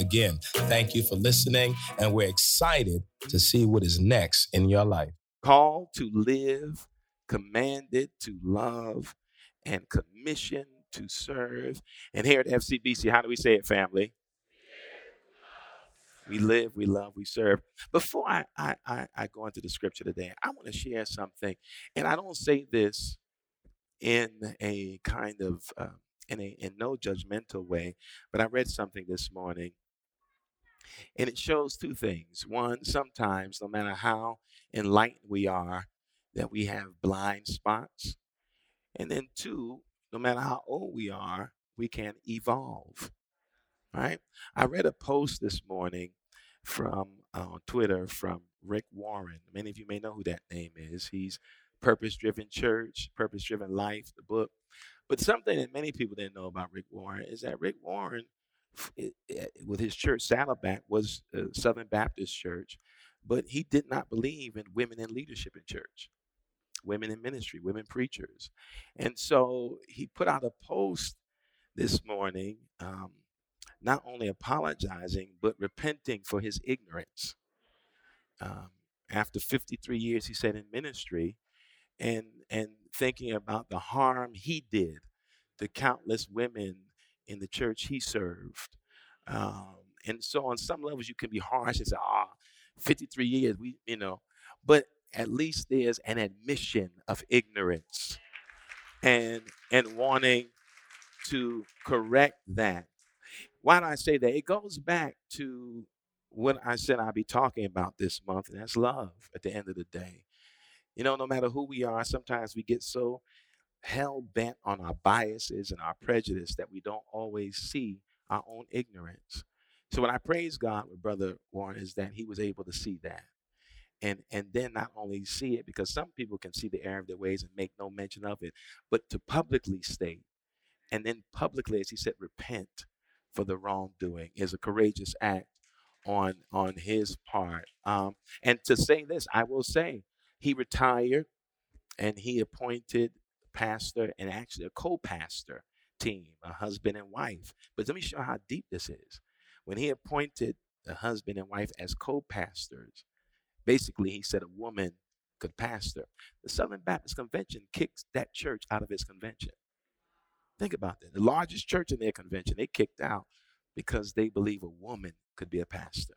Again, thank you for listening, and we're excited to see what is next in your life. Called to live, commanded to love, and commissioned to serve. And here at FCBC, how do we say it, family? We live, we love, we serve. Before I, I, I, I go into the scripture today, I want to share something. And I don't say this in a kind of uh, in a in no judgmental way, but I read something this morning and it shows two things. One, sometimes, no matter how enlightened we are, that we have blind spots. And then two, no matter how old we are, we can evolve. Right? I read a post this morning from uh, Twitter from Rick Warren. Many of you may know who that name is. He's Purpose Driven Church, Purpose Driven Life, the book. But something that many people didn't know about Rick Warren is that Rick Warren with his church Saddleback was a Southern Baptist Church, but he did not believe in women in leadership in church, women in ministry, women preachers, and so he put out a post this morning, um, not only apologizing but repenting for his ignorance. Um, after 53 years, he said in ministry, and and thinking about the harm he did to countless women in the church he served. Um, and so on some levels you can be harsh and say, ah, 53 years, we, you know, but at least there's an admission of ignorance and and wanting to correct that. Why do I say that? It goes back to what I said I'd be talking about this month, and that's love at the end of the day. You know, no matter who we are, sometimes we get so hell bent on our biases and our prejudice that we don't always see our own ignorance. So what I praise God with Brother Warren is that he was able to see that. And and then not only see it, because some people can see the error of their ways and make no mention of it, but to publicly state and then publicly, as he said, repent for the wrongdoing is a courageous act on on his part. Um, and to say this, I will say, he retired and he appointed pastor and actually a co-pastor team, a husband and wife. But let me show how deep this is. When he appointed the husband and wife as co-pastors, basically he said a woman could pastor. The Southern Baptist Convention kicked that church out of its convention. Think about that. The largest church in their convention, they kicked out because they believe a woman could be a pastor.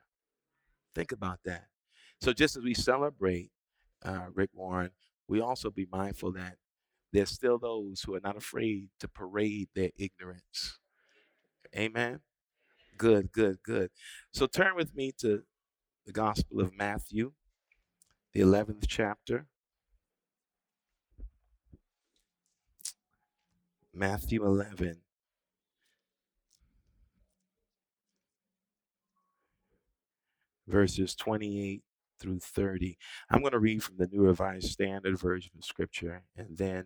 Think about that. So just as we celebrate uh, Rick Warren, we also be mindful that there's still those who are not afraid to parade their ignorance. Amen. Good, good, good. So turn with me to the Gospel of Matthew, the 11th chapter. Matthew 11. Verses 28 through 30. I'm going to read from the New Revised Standard Version of Scripture and then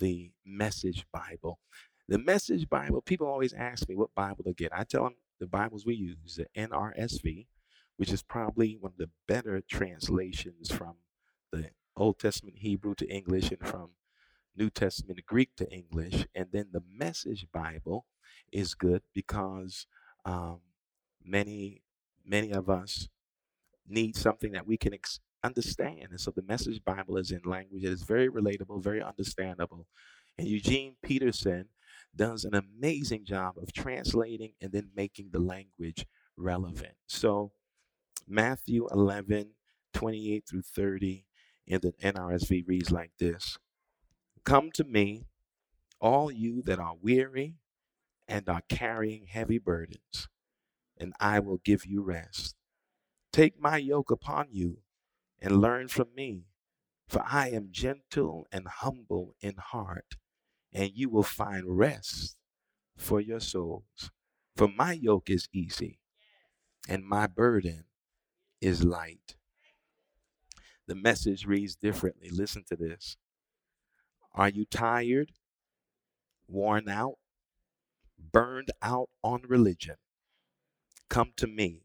the Message Bible. The Message Bible, people always ask me what Bible to get. I tell them the Bibles we use, the NRSV, which is probably one of the better translations from the Old Testament Hebrew to English and from New Testament Greek to English. And then the Message Bible is good because um, many, many of us need something that we can ex- understand. And so the Message Bible is in language that is very relatable, very understandable. And Eugene Peterson does an amazing job of translating and then making the language relevant. So Matthew 11, 28 through 30 in the NRSV reads like this Come to me, all you that are weary and are carrying heavy burdens, and I will give you rest. Take my yoke upon you and learn from me, for I am gentle and humble in heart, and you will find rest for your souls. For my yoke is easy, and my burden is light. The message reads differently. Listen to this. Are you tired, worn out, burned out on religion? Come to me.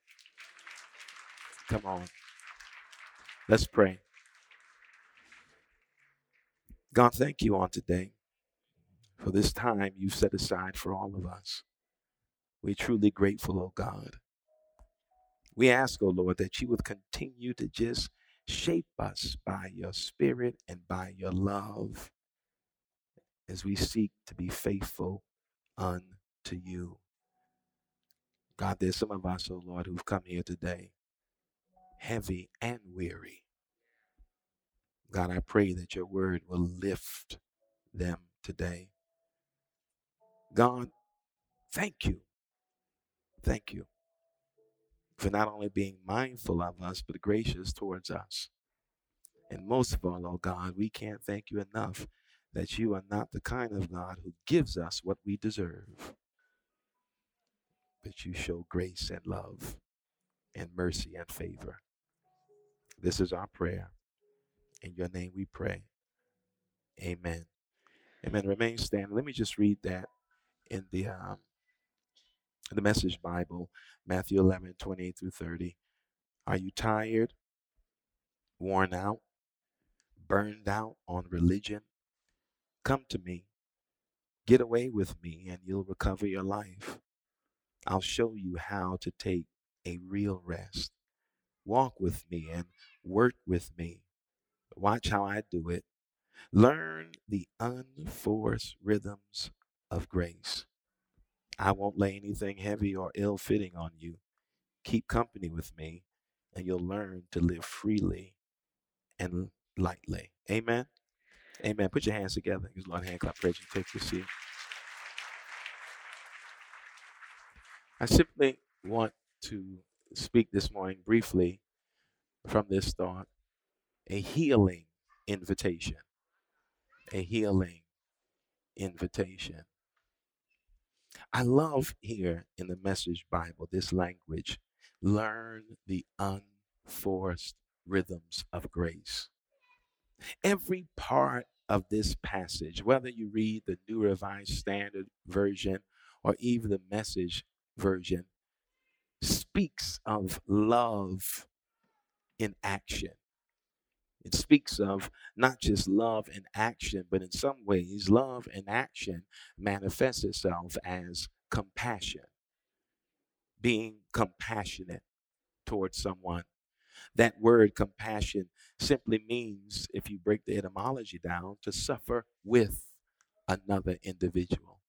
Come on. Let's pray. God, thank you on today for this time you've set aside for all of us. We're truly grateful, oh God. We ask, oh Lord, that you would continue to just shape us by your spirit and by your love as we seek to be faithful unto you. God, there's some of us, oh Lord, who've come here today heavy and weary. God, I pray that your word will lift them today. God, thank you. Thank you for not only being mindful of us, but gracious towards us. And most of all, oh God, we can't thank you enough that you are not the kind of God who gives us what we deserve, but you show grace and love and mercy and favor. This is our prayer. In your name we pray. Amen. Amen. Remain standing. Let me just read that in the um, the Message Bible, Matthew 11, 28 through 30. Are you tired, worn out, burned out on religion? Come to me. Get away with me, and you'll recover your life. I'll show you how to take a real rest. Walk with me and work with me. Watch how I do it. Learn the unforced rhythms of grace. I won't lay anything heavy or ill fitting on you. Keep company with me, and you'll learn to live freely and lightly. Amen. Amen. Put your hands together. Use Lord hand clap. Praise you. Take your seat. I simply want to speak this morning briefly from this thought a healing invitation. A healing invitation. I love here in the Message Bible this language learn the unforced rhythms of grace. Every part of this passage, whether you read the New Revised Standard Version or even the Message Version, speaks of love in action. It speaks of not just love in action, but in some ways, love in action manifests itself as compassion, being compassionate towards someone. That word compassion simply means, if you break the etymology down, to suffer with another individual.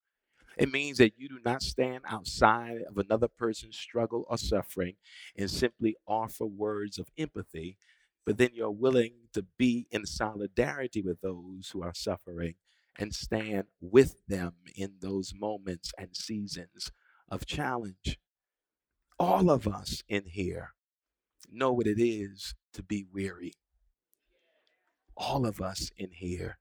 It means that you do not stand outside of another person's struggle or suffering and simply offer words of empathy, but then you're willing to be in solidarity with those who are suffering and stand with them in those moments and seasons of challenge. All of us in here know what it is to be weary. All of us in here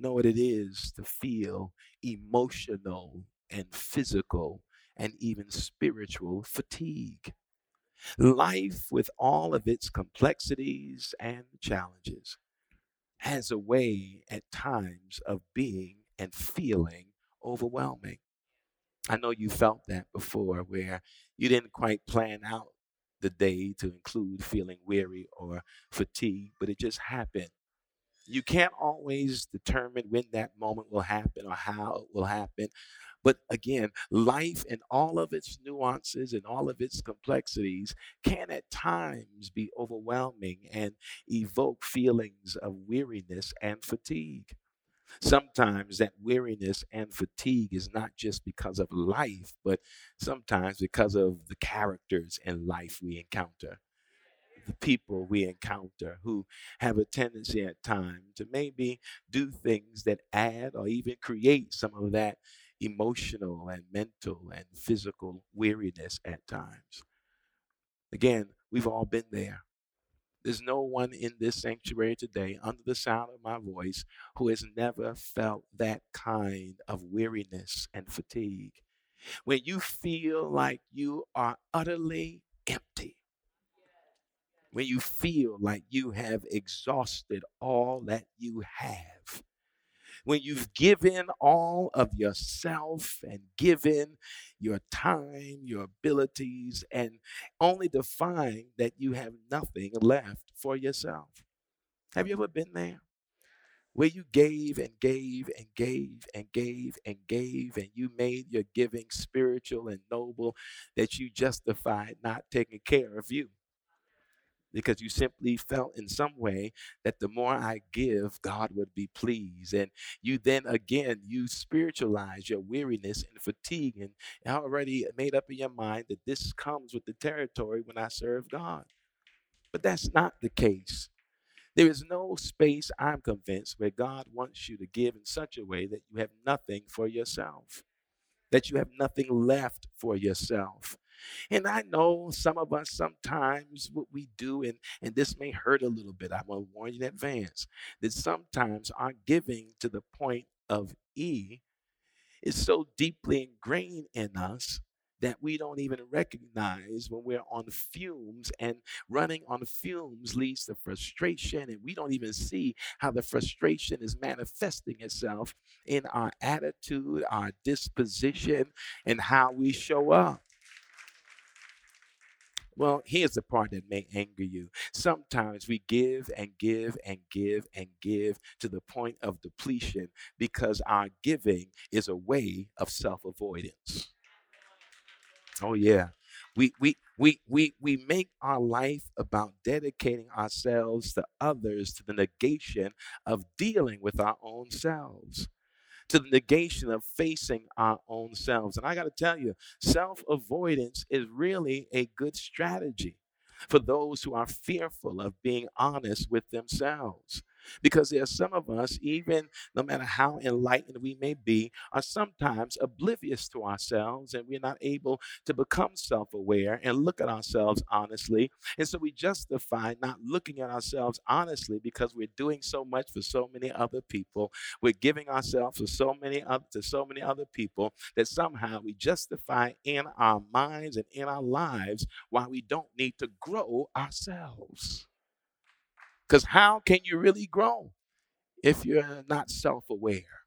know what it is to feel emotional and physical and even spiritual fatigue. Life, with all of its complexities and challenges, has a way at times of being and feeling overwhelming. I know you felt that before, where you didn't quite plan out the day to include feeling weary or fatigued, but it just happened. You can't always determine when that moment will happen or how it will happen, but again, life and all of its nuances and all of its complexities can at times be overwhelming and evoke feelings of weariness and fatigue. Sometimes that weariness and fatigue is not just because of life, but sometimes because of the characters in life we encounter. The people we encounter who have a tendency at times to maybe do things that add or even create some of that emotional and mental and physical weariness at times. Again, we've all been there. There's no one in this sanctuary today, under the sound of my voice, who has never felt that kind of weariness and fatigue. When you feel like you are utterly when you feel like you have exhausted all that you have, when you've given all of yourself and given your time, your abilities, and only to find that you have nothing left for yourself. Have you ever been there? Where you gave and gave and gave and gave and gave, and you made your giving spiritual and noble that you justified not taking care of you because you simply felt in some way that the more I give, God would be pleased. And you then again, you spiritualize your weariness and fatigue and already made up in your mind that this comes with the territory when I serve God. But that's not the case. There is no space, I'm convinced, where God wants you to give in such a way that you have nothing for yourself, that you have nothing left for yourself. And I know some of us sometimes what we do, and, and this may hurt a little bit. I'm going to warn you in advance that sometimes our giving to the point of E is so deeply ingrained in us that we don't even recognize when we're on fumes and running on fumes leads to frustration and we don't even see how the frustration is manifesting itself in our attitude our disposition and how we show up well, here's the part that may anger you. Sometimes we give and give and give and give to the point of depletion because our giving is a way of self avoidance. Oh, yeah. We, we, we, we, we make our life about dedicating ourselves to others to the negation of dealing with our own selves to the negation of facing our own selves. And I got to tell you, self avoidance is really a good strategy for those who are fearful of being honest with themselves. Because there are some of us, even no matter how enlightened we may be, are sometimes oblivious to ourselves and we're not able to become self aware and look at ourselves honestly. And so we justify not looking at ourselves honestly because we're doing so much for so many other people. We're giving ourselves to so many other, to so many other people that somehow we justify in our minds and in our lives why we don't need to grow ourselves. Because how can you really grow if you're not self aware?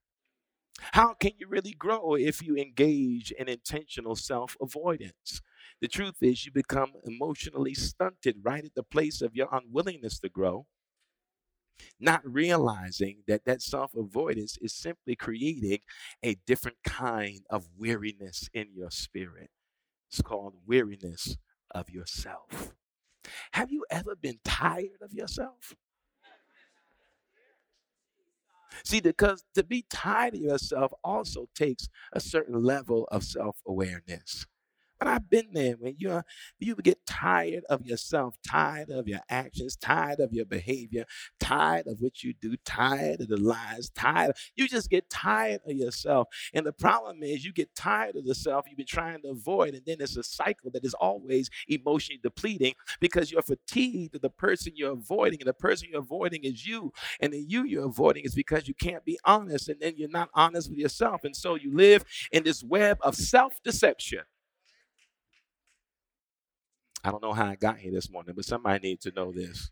How can you really grow if you engage in intentional self avoidance? The truth is, you become emotionally stunted right at the place of your unwillingness to grow, not realizing that that self avoidance is simply creating a different kind of weariness in your spirit. It's called weariness of yourself. Have you ever been tired of yourself? See, because to be tired of yourself also takes a certain level of self awareness. But I've been there when you you get tired of yourself, tired of your actions, tired of your behavior, tired of what you do, tired of the lies, tired. You just get tired of yourself. And the problem is you get tired of the self you've been trying to avoid, and then it's a cycle that is always emotionally depleting because you're fatigued of the person you're avoiding, and the person you're avoiding is you, and the you you're avoiding is because you can't be honest, and then you're not honest with yourself, and so you live in this web of self-deception. I don't know how I got here this morning, but somebody needs to know this.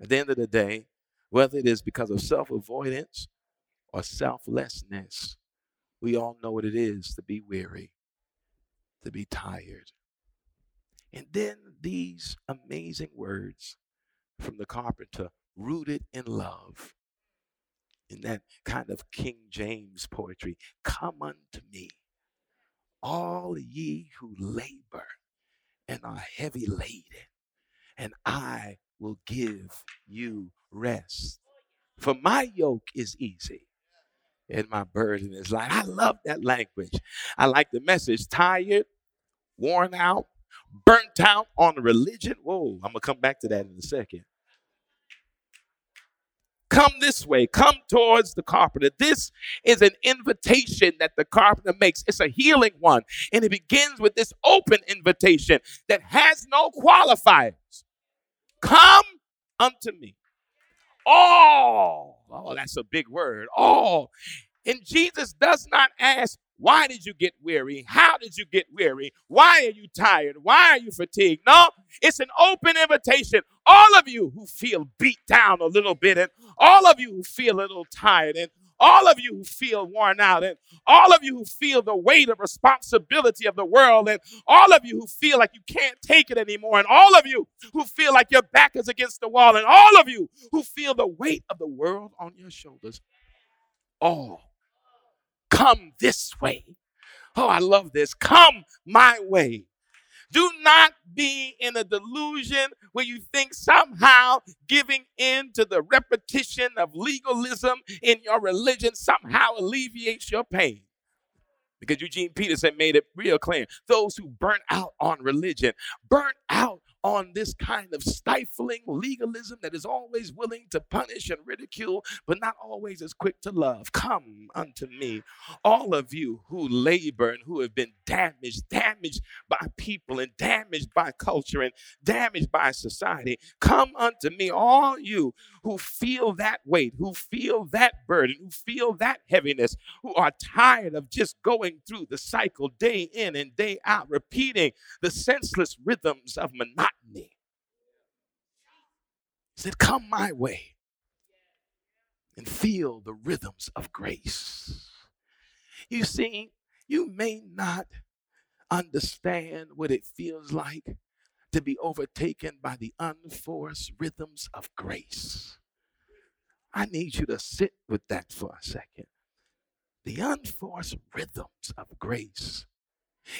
At the end of the day, whether it is because of self avoidance or selflessness, we all know what it is to be weary, to be tired. And then these amazing words from the carpenter, rooted in love, in that kind of King James poetry come unto me all ye who labor and are heavy laden, and I will give you rest. For my yoke is easy and my burden is light. I love that language. I like the message tired, worn out, burnt out on religion. Whoa, I'm going to come back to that in a second. Come this way, come towards the carpenter. This is an invitation that the carpenter makes. It's a healing one. And it begins with this open invitation that has no qualifiers. Come unto me. All. Oh, that's a big word. All. And Jesus does not ask, why did you get weary? How did you get weary? Why are you tired? Why are you fatigued? No, it's an open invitation. All of you who feel beat down a little bit, and all of you who feel a little tired, and all of you who feel worn out, and all of you who feel the weight of responsibility of the world, and all of you who feel like you can't take it anymore, and all of you who feel like your back is against the wall, and all of you who feel the weight of the world on your shoulders, all Come this way. Oh, I love this. Come my way. Do not be in a delusion where you think somehow giving in to the repetition of legalism in your religion somehow alleviates your pain. Because Eugene Peterson made it real clear. Those who burn out on religion, burn out on this kind of stifling legalism that is always willing to punish and ridicule, but not always as quick to love. Come unto me, all of you who labor and who have been damaged, damaged by people and damaged by culture and damaged by society. Come unto me, all you who feel that weight, who feel that burden, who feel that heaviness, who are tired of just going through the cycle day in and day out, repeating the senseless rhythms of monotony me. He said, Come my way and feel the rhythms of grace. You see, you may not understand what it feels like to be overtaken by the unforced rhythms of grace. I need you to sit with that for a second. The unforced rhythms of grace.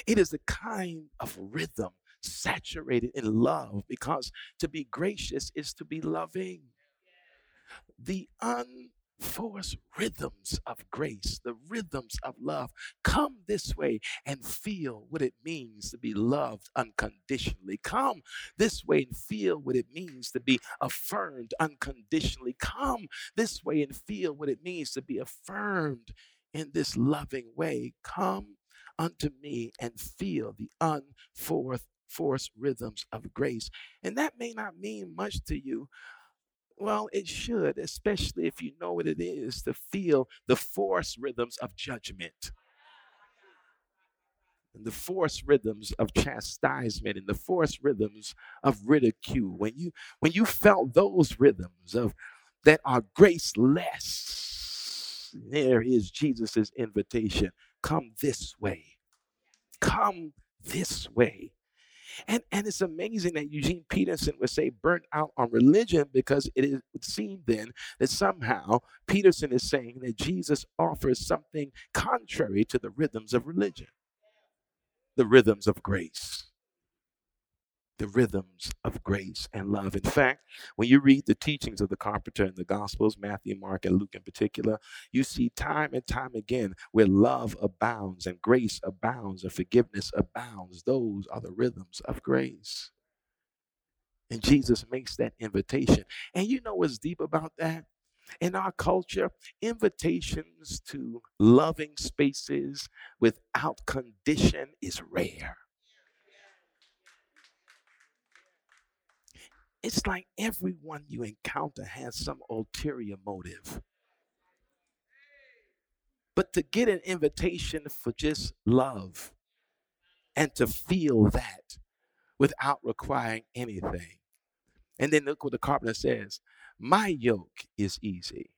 It is the kind of rhythm saturated in love because to be gracious is to be loving. The unforced rhythms of grace, the rhythms of love, come this way and feel what it means to be loved unconditionally. Come this way and feel what it means to be affirmed unconditionally. Come this way and feel what it means to be affirmed in this loving way. Come unto me and feel the unforced force rhythms of grace. And that may not mean much to you. Well, it should, especially if you know what it is to feel the force rhythms of judgment and the force rhythms of chastisement and the force rhythms of ridicule when you when you felt those rhythms of that are graceless there is jesus' invitation come this way come this way and, and it's amazing that Eugene Peterson would say burnt out on religion because it, is, would seem then that somehow Peterson is saying that Jesus offers something contrary to the rhythms of religion, the rhythms of grace the rhythms of grace and love. In fact, when you read the teachings of the carpenter in the Gospels, Matthew, Mark, and Luke in particular, you see time and time again where love abounds and grace abounds and forgiveness abounds. Those are the rhythms of grace. And Jesus makes that invitation. And you know what's deep about that? In our culture, invitations to loving spaces without condition is rare. It's like everyone you encounter has some ulterior motive. But to get an invitation for just love and to feel that without requiring anything. And then look what the carpenter says My yoke is easy.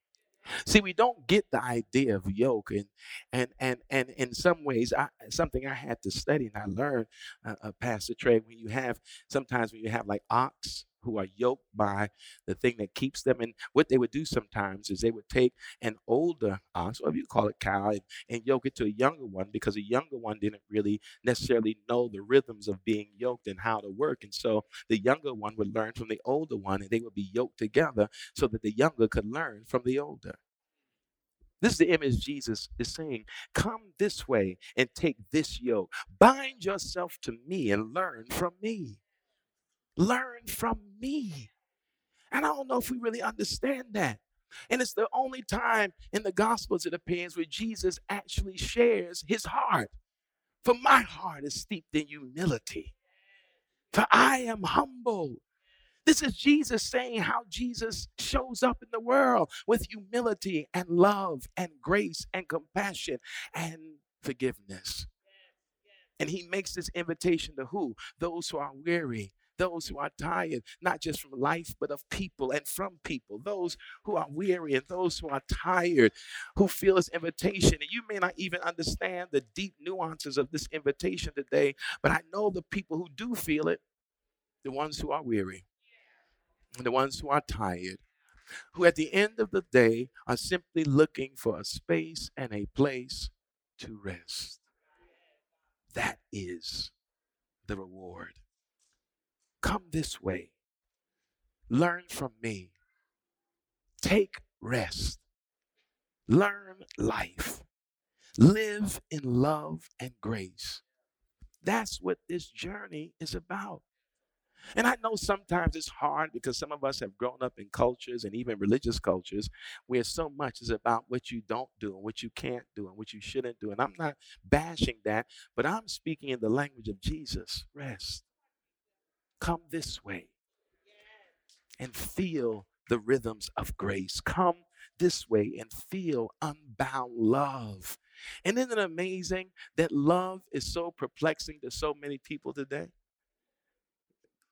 See, we don't get the idea of yoke, and and and and in some ways, I, something I had to study and I learned, uh, uh, Pastor Trey, when you have sometimes when you have like ox who are yoked by the thing that keeps them. And what they would do sometimes is they would take an older ox, or if you call it cow, and, and yoke it to a younger one because a younger one didn't really necessarily know the rhythms of being yoked and how to work. And so the younger one would learn from the older one, and they would be yoked together so that the younger could learn from the older. This is the image Jesus is saying. Come this way and take this yoke. Bind yourself to me and learn from me. Learn from me. And I don't know if we really understand that. And it's the only time in the Gospels, it appears, where Jesus actually shares his heart. For my heart is steeped in humility. For I am humble. This is Jesus saying how Jesus shows up in the world with humility and love and grace and compassion and forgiveness. And he makes this invitation to who? Those who are weary, those who are tired, not just from life, but of people and from people, those who are weary and those who are tired, who feel this invitation. And you may not even understand the deep nuances of this invitation today, but I know the people who do feel it, the ones who are weary, the ones who are tired, who at the end of the day are simply looking for a space and a place to rest. That is the reward. Come this way. Learn from me. Take rest. Learn life. Live in love and grace. That's what this journey is about. And I know sometimes it's hard because some of us have grown up in cultures and even religious cultures where so much is about what you don't do and what you can't do and what you shouldn't do. And I'm not bashing that, but I'm speaking in the language of Jesus. Rest. Come this way and feel the rhythms of grace. Come this way and feel unbound love. And isn't it amazing that love is so perplexing to so many people today?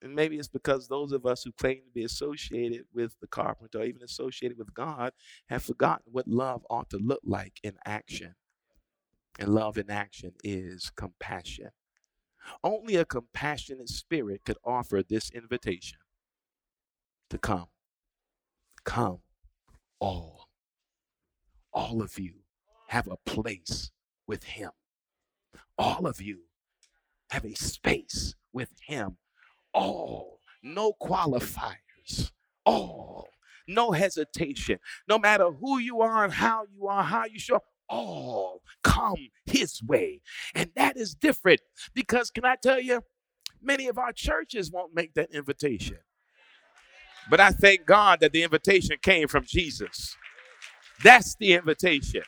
And maybe it's because those of us who claim to be associated with the carpenter or even associated with God have forgotten what love ought to look like in action. And love in action is compassion. Only a compassionate spirit could offer this invitation to come. Come, all. All of you have a place with Him. All of you have a space with Him all, no qualifiers, all, no hesitation. No matter who you are and how you are, how you show, all come his way. And that is different because, can I tell you, many of our churches won't make that invitation. But I thank God that the invitation came from Jesus. That's the invitation.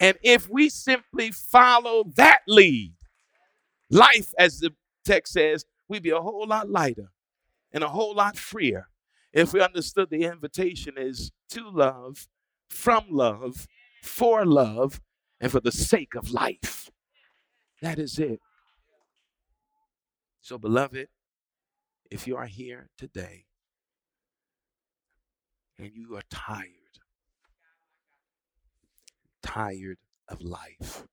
And if we simply follow that lead, life, as the text says, we'd be a whole lot lighter and a whole lot freer if we understood the invitation is to love, from love, for love, and for the sake of life. That is it. So, beloved, if you are here today and you are tired, tired of life,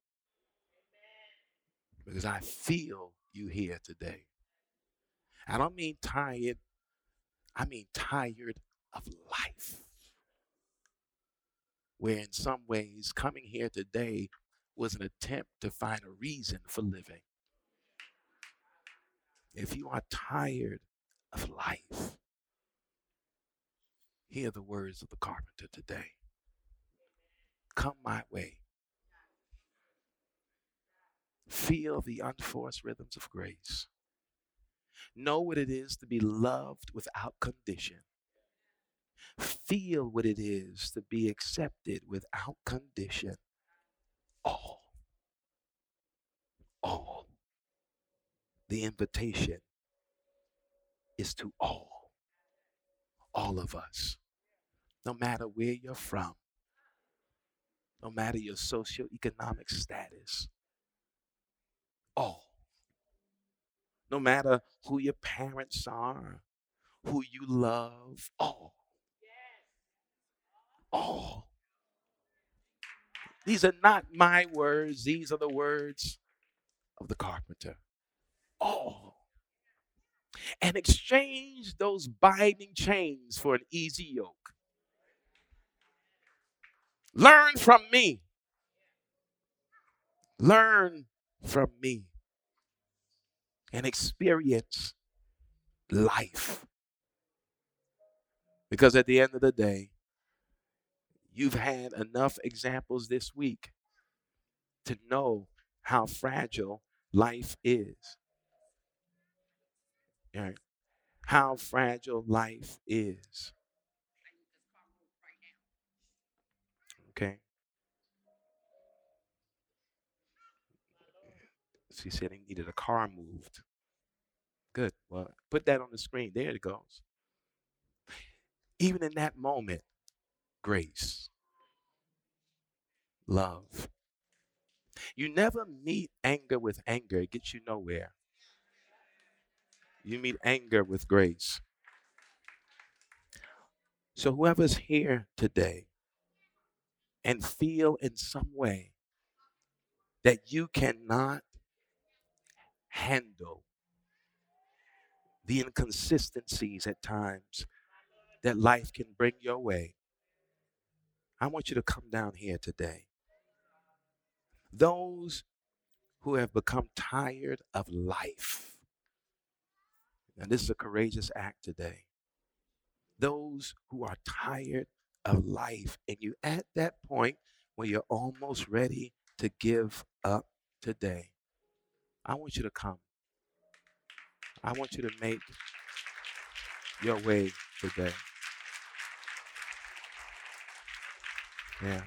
because I feel you here today. I don't mean tired, I mean tired of life. Where, in some ways, coming here today was an attempt to find a reason for living. If you are tired of life, hear the words of the carpenter today. Come my way. Feel the unforced rhythms of grace. Know what it is to be loved without condition. Feel what it is to be accepted without condition. All. All. The invitation is to all. All of us. No matter where you're from, no matter your socioeconomic status. All no matter who your parents are, who you love, all. All. These are not my words, these are the words of the carpenter. All. And exchange those binding chains for an easy yoke. Learn from me. Learn from me and experience life. Because at the end of the day, You've had enough examples this week to know how fragile life is. How fragile life is. Okay. She said he needed a car moved. Good. Well, put that on the screen. There it goes. Even in that moment, grace, love. You never meet anger with anger, it gets you nowhere. You meet anger with grace. So, whoever's here today and feel in some way that you cannot handle the inconsistencies at times that life can bring your way, I want you to come down here today. Those who have become tired of life, and this is a courageous act today. Those who are tired of life, and you at that point where you're almost ready to give up today. I want you to come. I want you to make your way today. Yeah.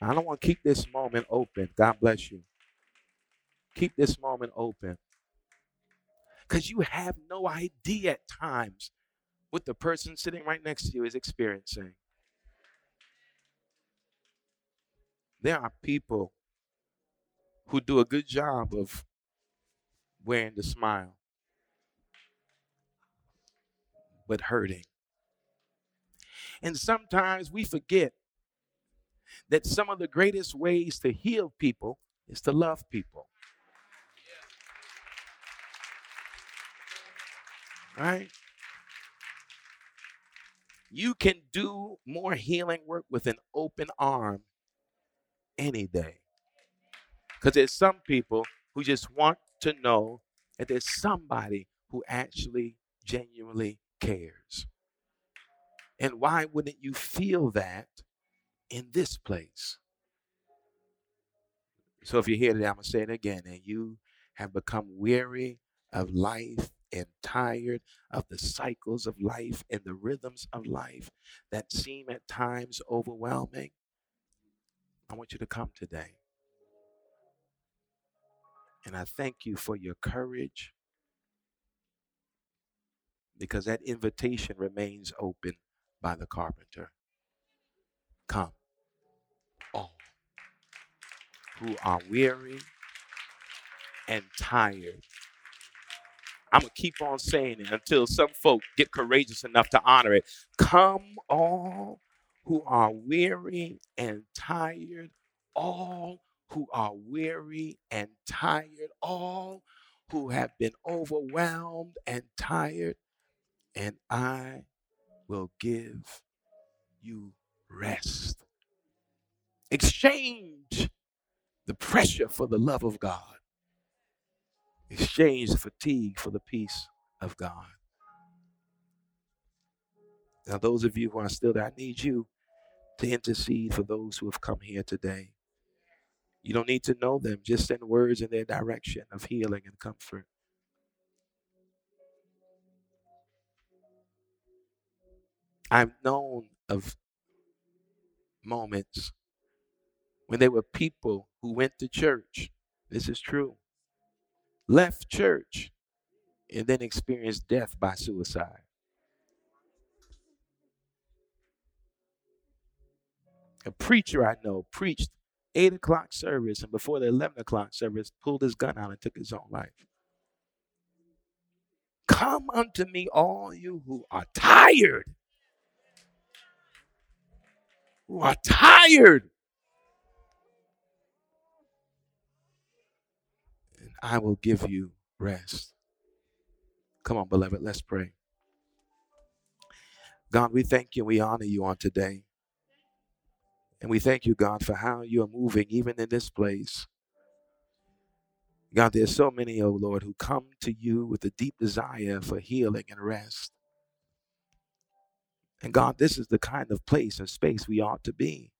I don't want to keep this moment open. God bless you. Keep this moment open. Because you have no idea at times what the person sitting right next to you is experiencing. There are people who do a good job of wearing the smile, but hurting. And sometimes we forget that some of the greatest ways to heal people is to love people. Right? You can do more healing work with an open arm any day. Because there's some people who just want to know that there's somebody who actually genuinely cares. And why wouldn't you feel that in this place? So if you're here today, I'm going to say it again, and you have become weary of life and tired of the cycles of life and the rhythms of life that seem at times overwhelming, I want you to come today. And I thank you for your courage because that invitation remains open by the carpenter. Come, all who are weary and tired. I'm going to keep on saying it until some folk get courageous enough to honor it. Come, all who are weary and tired, all who are weary and tired, all who have been overwhelmed and tired, and I will give you rest. Exchange the pressure for the love of God. Exchange the fatigue for the peace of God. Now, those of you who are still there, I need you to intercede for those who have come here today. You don't need to know them, just send words in their direction of healing and comfort. I've known of moments when there were people who went to church. This is true. Left church and then experienced death by suicide. A preacher I know preached eight o'clock service, and before the eleven o'clock service, pulled his gun out and took his own life. Come unto me, all you who are tired, who are tired, and I will give you rest. Come on, beloved, let's pray. God, we thank you, we honor you on today. And we thank you, God, for how you are moving even in this place. God, there's so many, oh Lord, who come to you with a deep desire for healing and rest. And God, this is the kind of place and space we ought to be,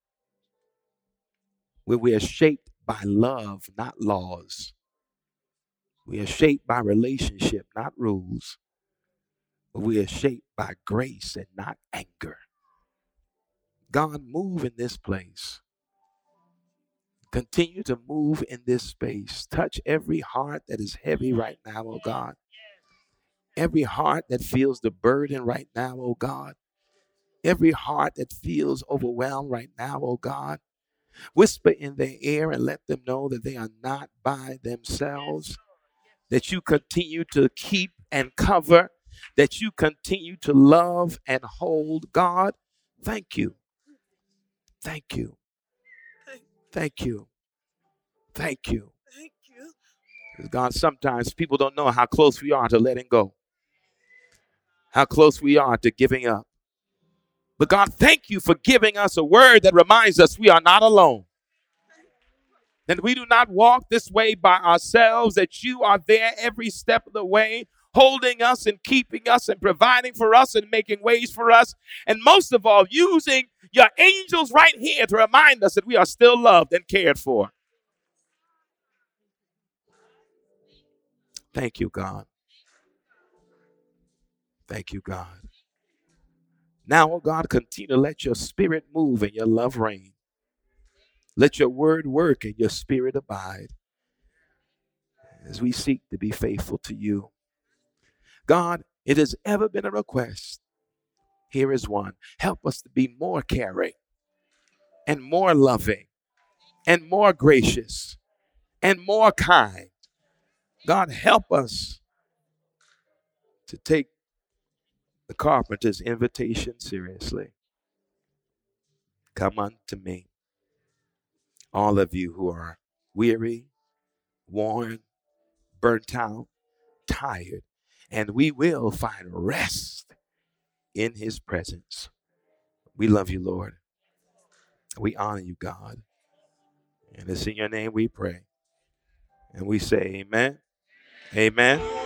where we are shaped by love, not laws. We are shaped by relationship, not rules. But We are shaped by grace and not anger. God, move in this place. Continue to move in this space. Touch every heart that is heavy right now, oh God. Every heart that feels the burden right now, oh God. Every heart that feels overwhelmed right now, oh God. Whisper in their ear and let them know that they are not by themselves. That you continue to keep and cover. That you continue to love and hold. God, thank you. Thank you. Thank you. Thank you. Thank you. God, sometimes people don't know how close we are to letting go, how close we are to giving up. But God, thank you for giving us a word that reminds us we are not alone. That we do not walk this way by ourselves, that you are there every step of the way, holding us and keeping us and providing for us and making ways for us. And most of all, using your angels right here to remind us that we are still loved and cared for. Thank you, God. Thank you, God. Now, oh God, continue to let your spirit move and your love reign. Let your word work and your spirit abide as we seek to be faithful to you. God, it has ever been a request. Here is one. Help us to be more caring and more loving and more gracious and more kind. God, help us to take the carpenter's invitation seriously. Come unto me, all of you who are weary, worn, burnt out, tired, and we will find rest in his presence. We love you, Lord. We honor you, God. And it's in your name we pray. And we say, Amen. Amen.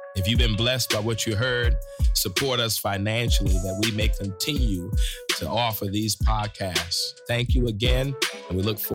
if you've been blessed by what you heard, support us financially that we may continue to offer these podcasts. Thank you again, and we look forward.